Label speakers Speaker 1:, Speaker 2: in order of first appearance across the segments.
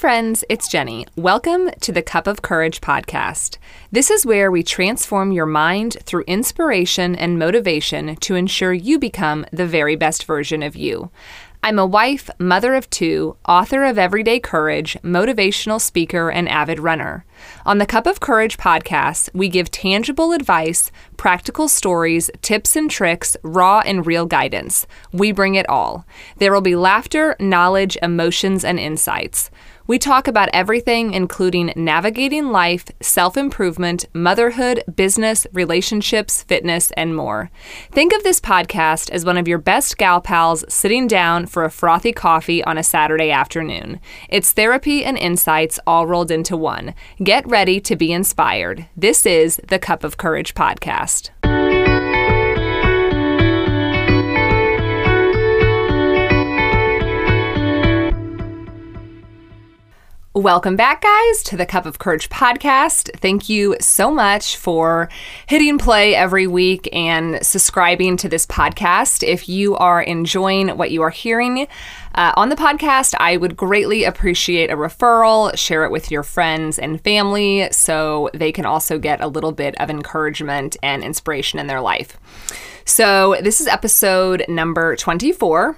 Speaker 1: Friends, it's Jenny. Welcome to the Cup of Courage podcast. This is where we transform your mind through inspiration and motivation to ensure you become the very best version of you. I'm a wife, mother of two, author of Everyday Courage, motivational speaker, and avid runner. On the Cup of Courage podcast, we give tangible advice, practical stories, tips and tricks, raw and real guidance. We bring it all. There will be laughter, knowledge, emotions, and insights. We talk about everything, including navigating life, self improvement, motherhood, business, relationships, fitness, and more. Think of this podcast as one of your best gal pals sitting down for a frothy coffee on a Saturday afternoon. It's therapy and insights all rolled into one. Get ready to be inspired. This is the Cup of Courage podcast. Welcome back, guys, to the Cup of Courage podcast. Thank you so much for hitting play every week and subscribing to this podcast. If you are enjoying what you are hearing uh, on the podcast, I would greatly appreciate a referral. Share it with your friends and family so they can also get a little bit of encouragement and inspiration in their life. So, this is episode number 24.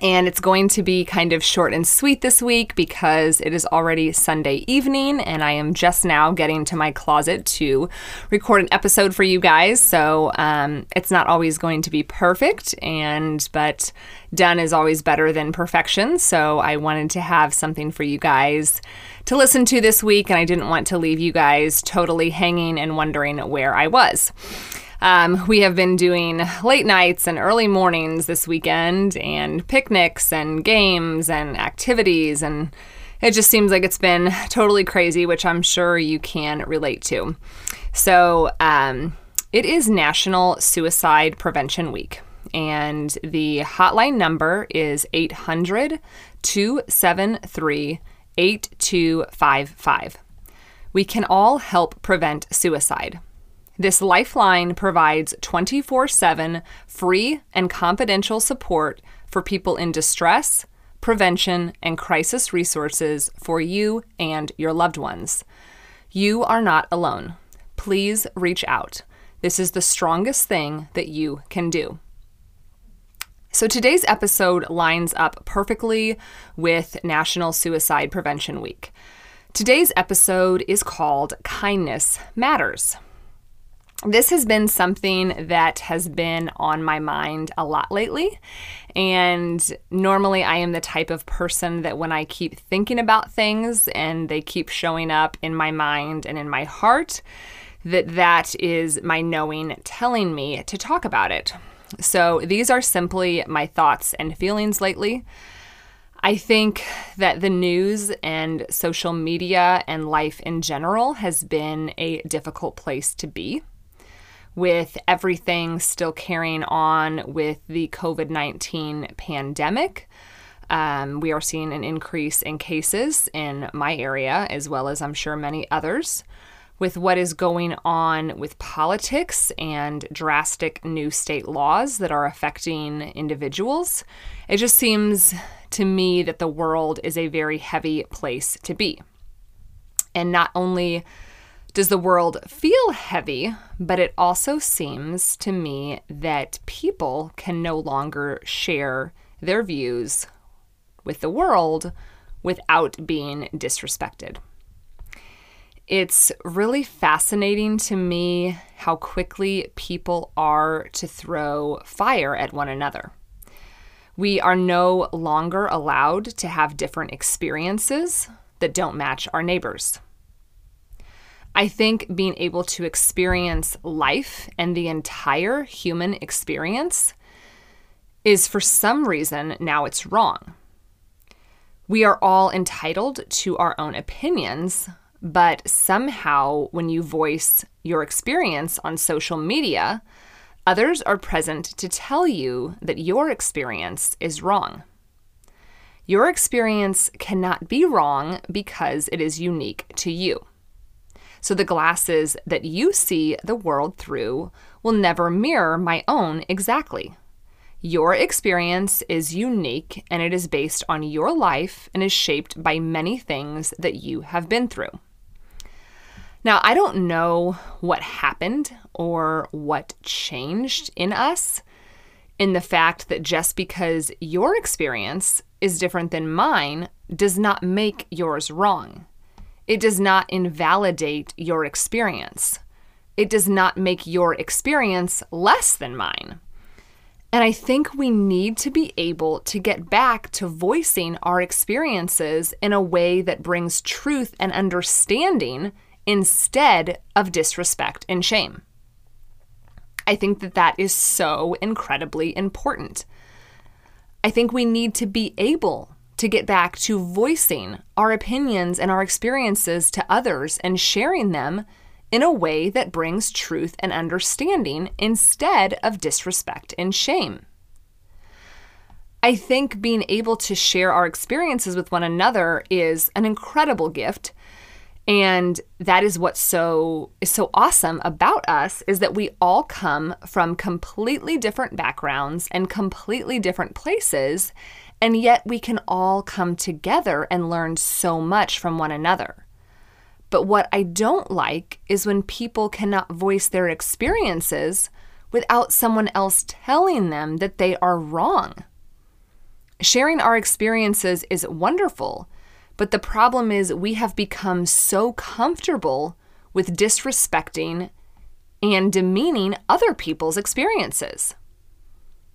Speaker 1: And it's going to be kind of short and sweet this week because it is already Sunday evening and I am just now getting to my closet to record an episode for you guys. So um, it's not always going to be perfect, and but done is always better than perfection. So I wanted to have something for you guys to listen to this week, and I didn't want to leave you guys totally hanging and wondering where I was. Um, we have been doing late nights and early mornings this weekend, and picnics and games and activities, and it just seems like it's been totally crazy, which I'm sure you can relate to. So, um, it is National Suicide Prevention Week, and the hotline number is 800 273 8255. We can all help prevent suicide. This lifeline provides 24 7 free and confidential support for people in distress, prevention, and crisis resources for you and your loved ones. You are not alone. Please reach out. This is the strongest thing that you can do. So, today's episode lines up perfectly with National Suicide Prevention Week. Today's episode is called Kindness Matters this has been something that has been on my mind a lot lately. And normally, I am the type of person that when I keep thinking about things and they keep showing up in my mind and in my heart, that that is my knowing telling me to talk about it. So, these are simply my thoughts and feelings lately. I think that the news and social media and life in general has been a difficult place to be with everything still carrying on with the COVID 19 pandemic. Um, we are seeing an increase in cases in my area, as well as I'm sure many others. With what is going on with politics and drastic new state laws that are affecting individuals, it just seems to me that the world is a very heavy place to be. And not only does the world feel heavy, but it also seems to me that people can no longer share their views with the world without being disrespected. It's really fascinating to me how quickly people are to throw fire at one another. We are no longer allowed to have different experiences that don't match our neighbors. I think being able to experience life and the entire human experience is for some reason now it's wrong. We are all entitled to our own opinions, but somehow when you voice your experience on social media, others are present to tell you that your experience is wrong. Your experience cannot be wrong because it is unique to you. So the glasses that you see the world through will never mirror my own exactly. Your experience is unique and it is based on your life and is shaped by many things that you have been through. Now, I don't know what happened or what changed in us in the fact that just because your experience is different than mine does not make yours wrong. It does not invalidate your experience. It does not make your experience less than mine. And I think we need to be able to get back to voicing our experiences in a way that brings truth and understanding instead of disrespect and shame. I think that that is so incredibly important. I think we need to be able to get back to voicing our opinions and our experiences to others and sharing them in a way that brings truth and understanding instead of disrespect and shame. I think being able to share our experiences with one another is an incredible gift and that is what's so is so awesome about us is that we all come from completely different backgrounds and completely different places and yet we can all come together and learn so much from one another. But what I don't like is when people cannot voice their experiences without someone else telling them that they are wrong. Sharing our experiences is wonderful but the problem is, we have become so comfortable with disrespecting and demeaning other people's experiences.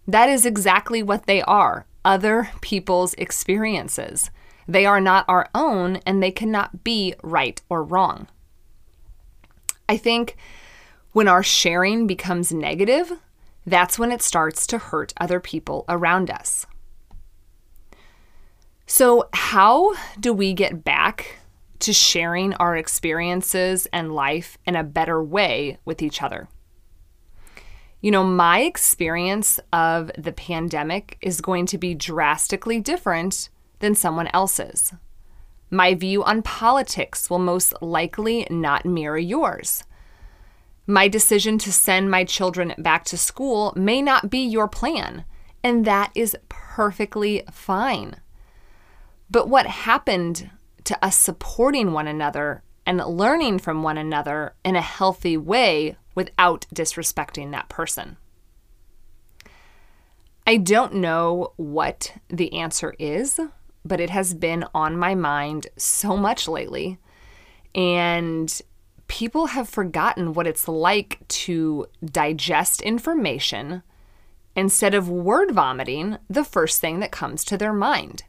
Speaker 1: That is exactly what they are other people's experiences. They are not our own and they cannot be right or wrong. I think when our sharing becomes negative, that's when it starts to hurt other people around us. So, how do we get back to sharing our experiences and life in a better way with each other? You know, my experience of the pandemic is going to be drastically different than someone else's. My view on politics will most likely not mirror yours. My decision to send my children back to school may not be your plan, and that is perfectly fine. But what happened to us supporting one another and learning from one another in a healthy way without disrespecting that person? I don't know what the answer is, but it has been on my mind so much lately. And people have forgotten what it's like to digest information instead of word vomiting the first thing that comes to their mind.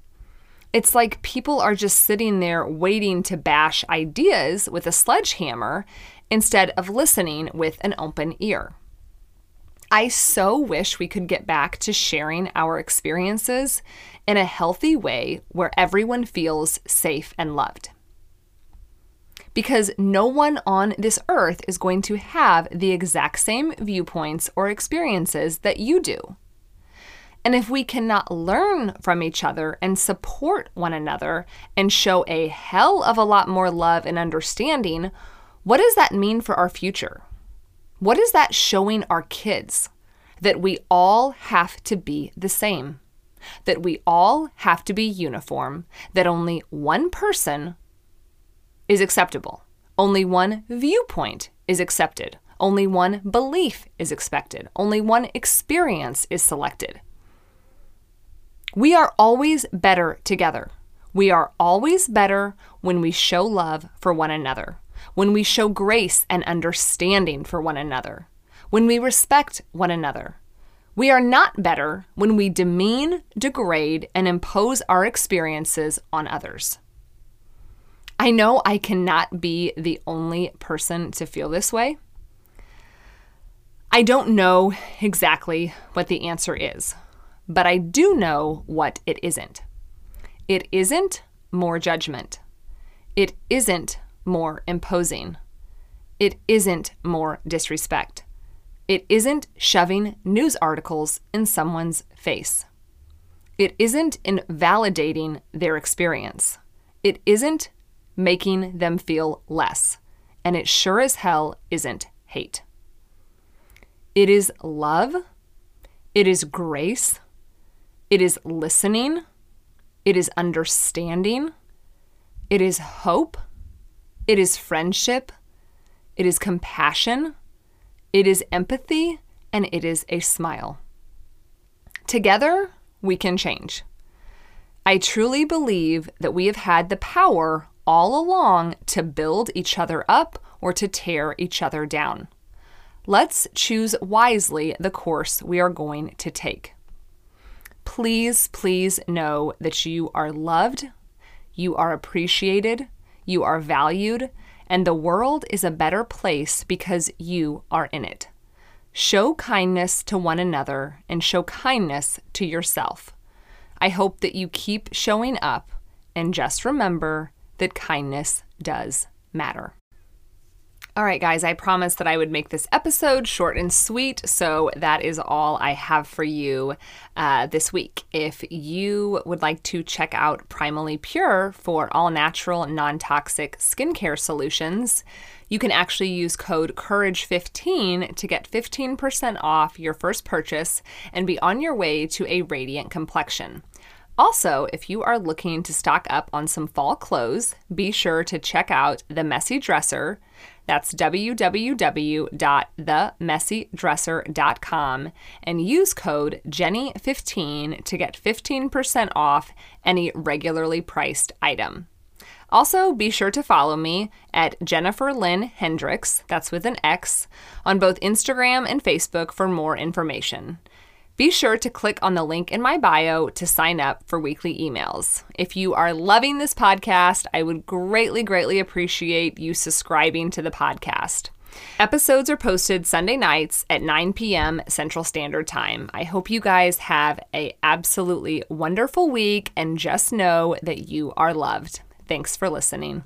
Speaker 1: It's like people are just sitting there waiting to bash ideas with a sledgehammer instead of listening with an open ear. I so wish we could get back to sharing our experiences in a healthy way where everyone feels safe and loved. Because no one on this earth is going to have the exact same viewpoints or experiences that you do. And if we cannot learn from each other and support one another and show a hell of a lot more love and understanding, what does that mean for our future? What is that showing our kids? That we all have to be the same, that we all have to be uniform, that only one person is acceptable, only one viewpoint is accepted, only one belief is expected, only one experience is selected. We are always better together. We are always better when we show love for one another, when we show grace and understanding for one another, when we respect one another. We are not better when we demean, degrade, and impose our experiences on others. I know I cannot be the only person to feel this way. I don't know exactly what the answer is but I do know what it isn't. It isn't more judgment. It isn't more imposing. It isn't more disrespect. It isn't shoving news articles in someone's face. It isn't invalidating their experience. It isn't making them feel less. And it sure as hell isn't hate. It is love it is grace, it is listening, it is understanding, it is hope, it is friendship, it is compassion, it is empathy, and it is a smile. Together, we can change. I truly believe that we have had the power all along to build each other up or to tear each other down. Let's choose wisely the course we are going to take. Please, please know that you are loved, you are appreciated, you are valued, and the world is a better place because you are in it. Show kindness to one another and show kindness to yourself. I hope that you keep showing up and just remember that kindness does matter. All right, guys, I promised that I would make this episode short and sweet, so that is all I have for you uh, this week. If you would like to check out Primally Pure for all natural, non toxic skincare solutions, you can actually use code COURAGE15 to get 15% off your first purchase and be on your way to a radiant complexion. Also, if you are looking to stock up on some fall clothes, be sure to check out The Messy Dresser. That's www.themessydresser.com and use code Jenny15 to get 15% off any regularly priced item. Also, be sure to follow me at Jennifer Lynn Hendrix, that's with an X, on both Instagram and Facebook for more information. Be sure to click on the link in my bio to sign up for weekly emails. If you are loving this podcast, I would greatly, greatly appreciate you subscribing to the podcast. Episodes are posted Sunday nights at 9 p.m. Central Standard Time. I hope you guys have a absolutely wonderful week and just know that you are loved. Thanks for listening.